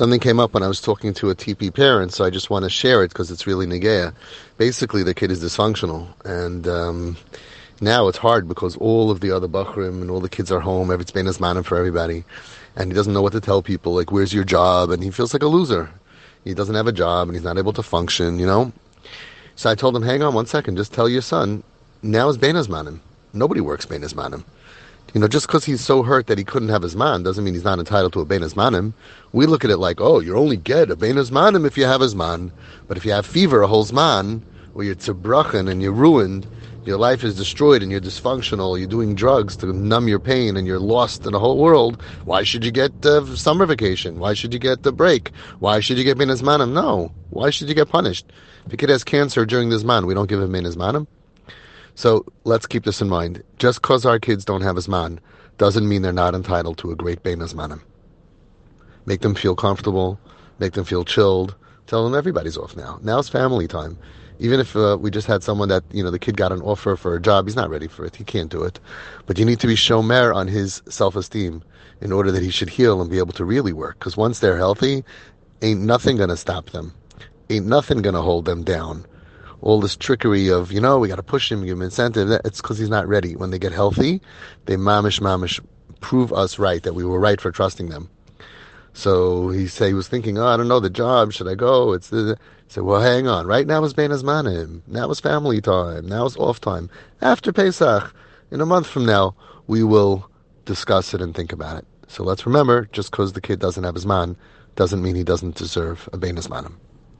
Something came up when I was talking to a TP parent, so I just want to share it because it's really negaya. Basically, the kid is dysfunctional, and um, now it's hard because all of the other bachrim and all the kids are home. It's Bein Zmanim for everybody, and he doesn't know what to tell people. Like, where's your job? And he feels like a loser. He doesn't have a job, and he's not able to function. You know. So I told him, hang on one second. Just tell your son now is Bein Zmanim. Nobody works Bein Zmanim. You know, just because he's so hurt that he couldn't have his Zman doesn't mean he's not entitled to a Bein Zmanim. We look at it like, oh, you're only get a Bein Zmanim if you have his Zman. But if you have fever a whole Zman, or you're tzibruchen and you're ruined, your life is destroyed and you're dysfunctional, you're doing drugs to numb your pain and you're lost in the whole world, why should you get uh, summer vacation? Why should you get the break? Why should you get Bein Zmanim? No. Why should you get punished? If a kid has cancer during this Zman, we don't give him Bein Zmanim. So let's keep this in mind. Just because our kids don't have Zman doesn't mean they're not entitled to a great Bein Zmanim. Make them feel comfortable, make them feel chilled. Tell them everybody's off now. Now it's family time. Even if uh, we just had someone that, you know, the kid got an offer for a job, he's not ready for it. He can't do it. But you need to be shomer on his self esteem in order that he should heal and be able to really work. Because once they're healthy, ain't nothing going to stop them. Ain't nothing going to hold them down all this trickery of, you know, we got to push him, give him incentive. It's because he's not ready. When they get healthy, they mamish, mamish prove us right, that we were right for trusting them. So he said he was thinking, oh, I don't know the job. Should I go? It's uh, the. He said, well, hang on. Right now is Bein Zmanim. Now is family time. Now is off time. After Pesach, in a month from now, we will discuss it and think about it. So let's remember, just because the kid doesn't have his Zman, doesn't mean he doesn't deserve a Bein Zmanim.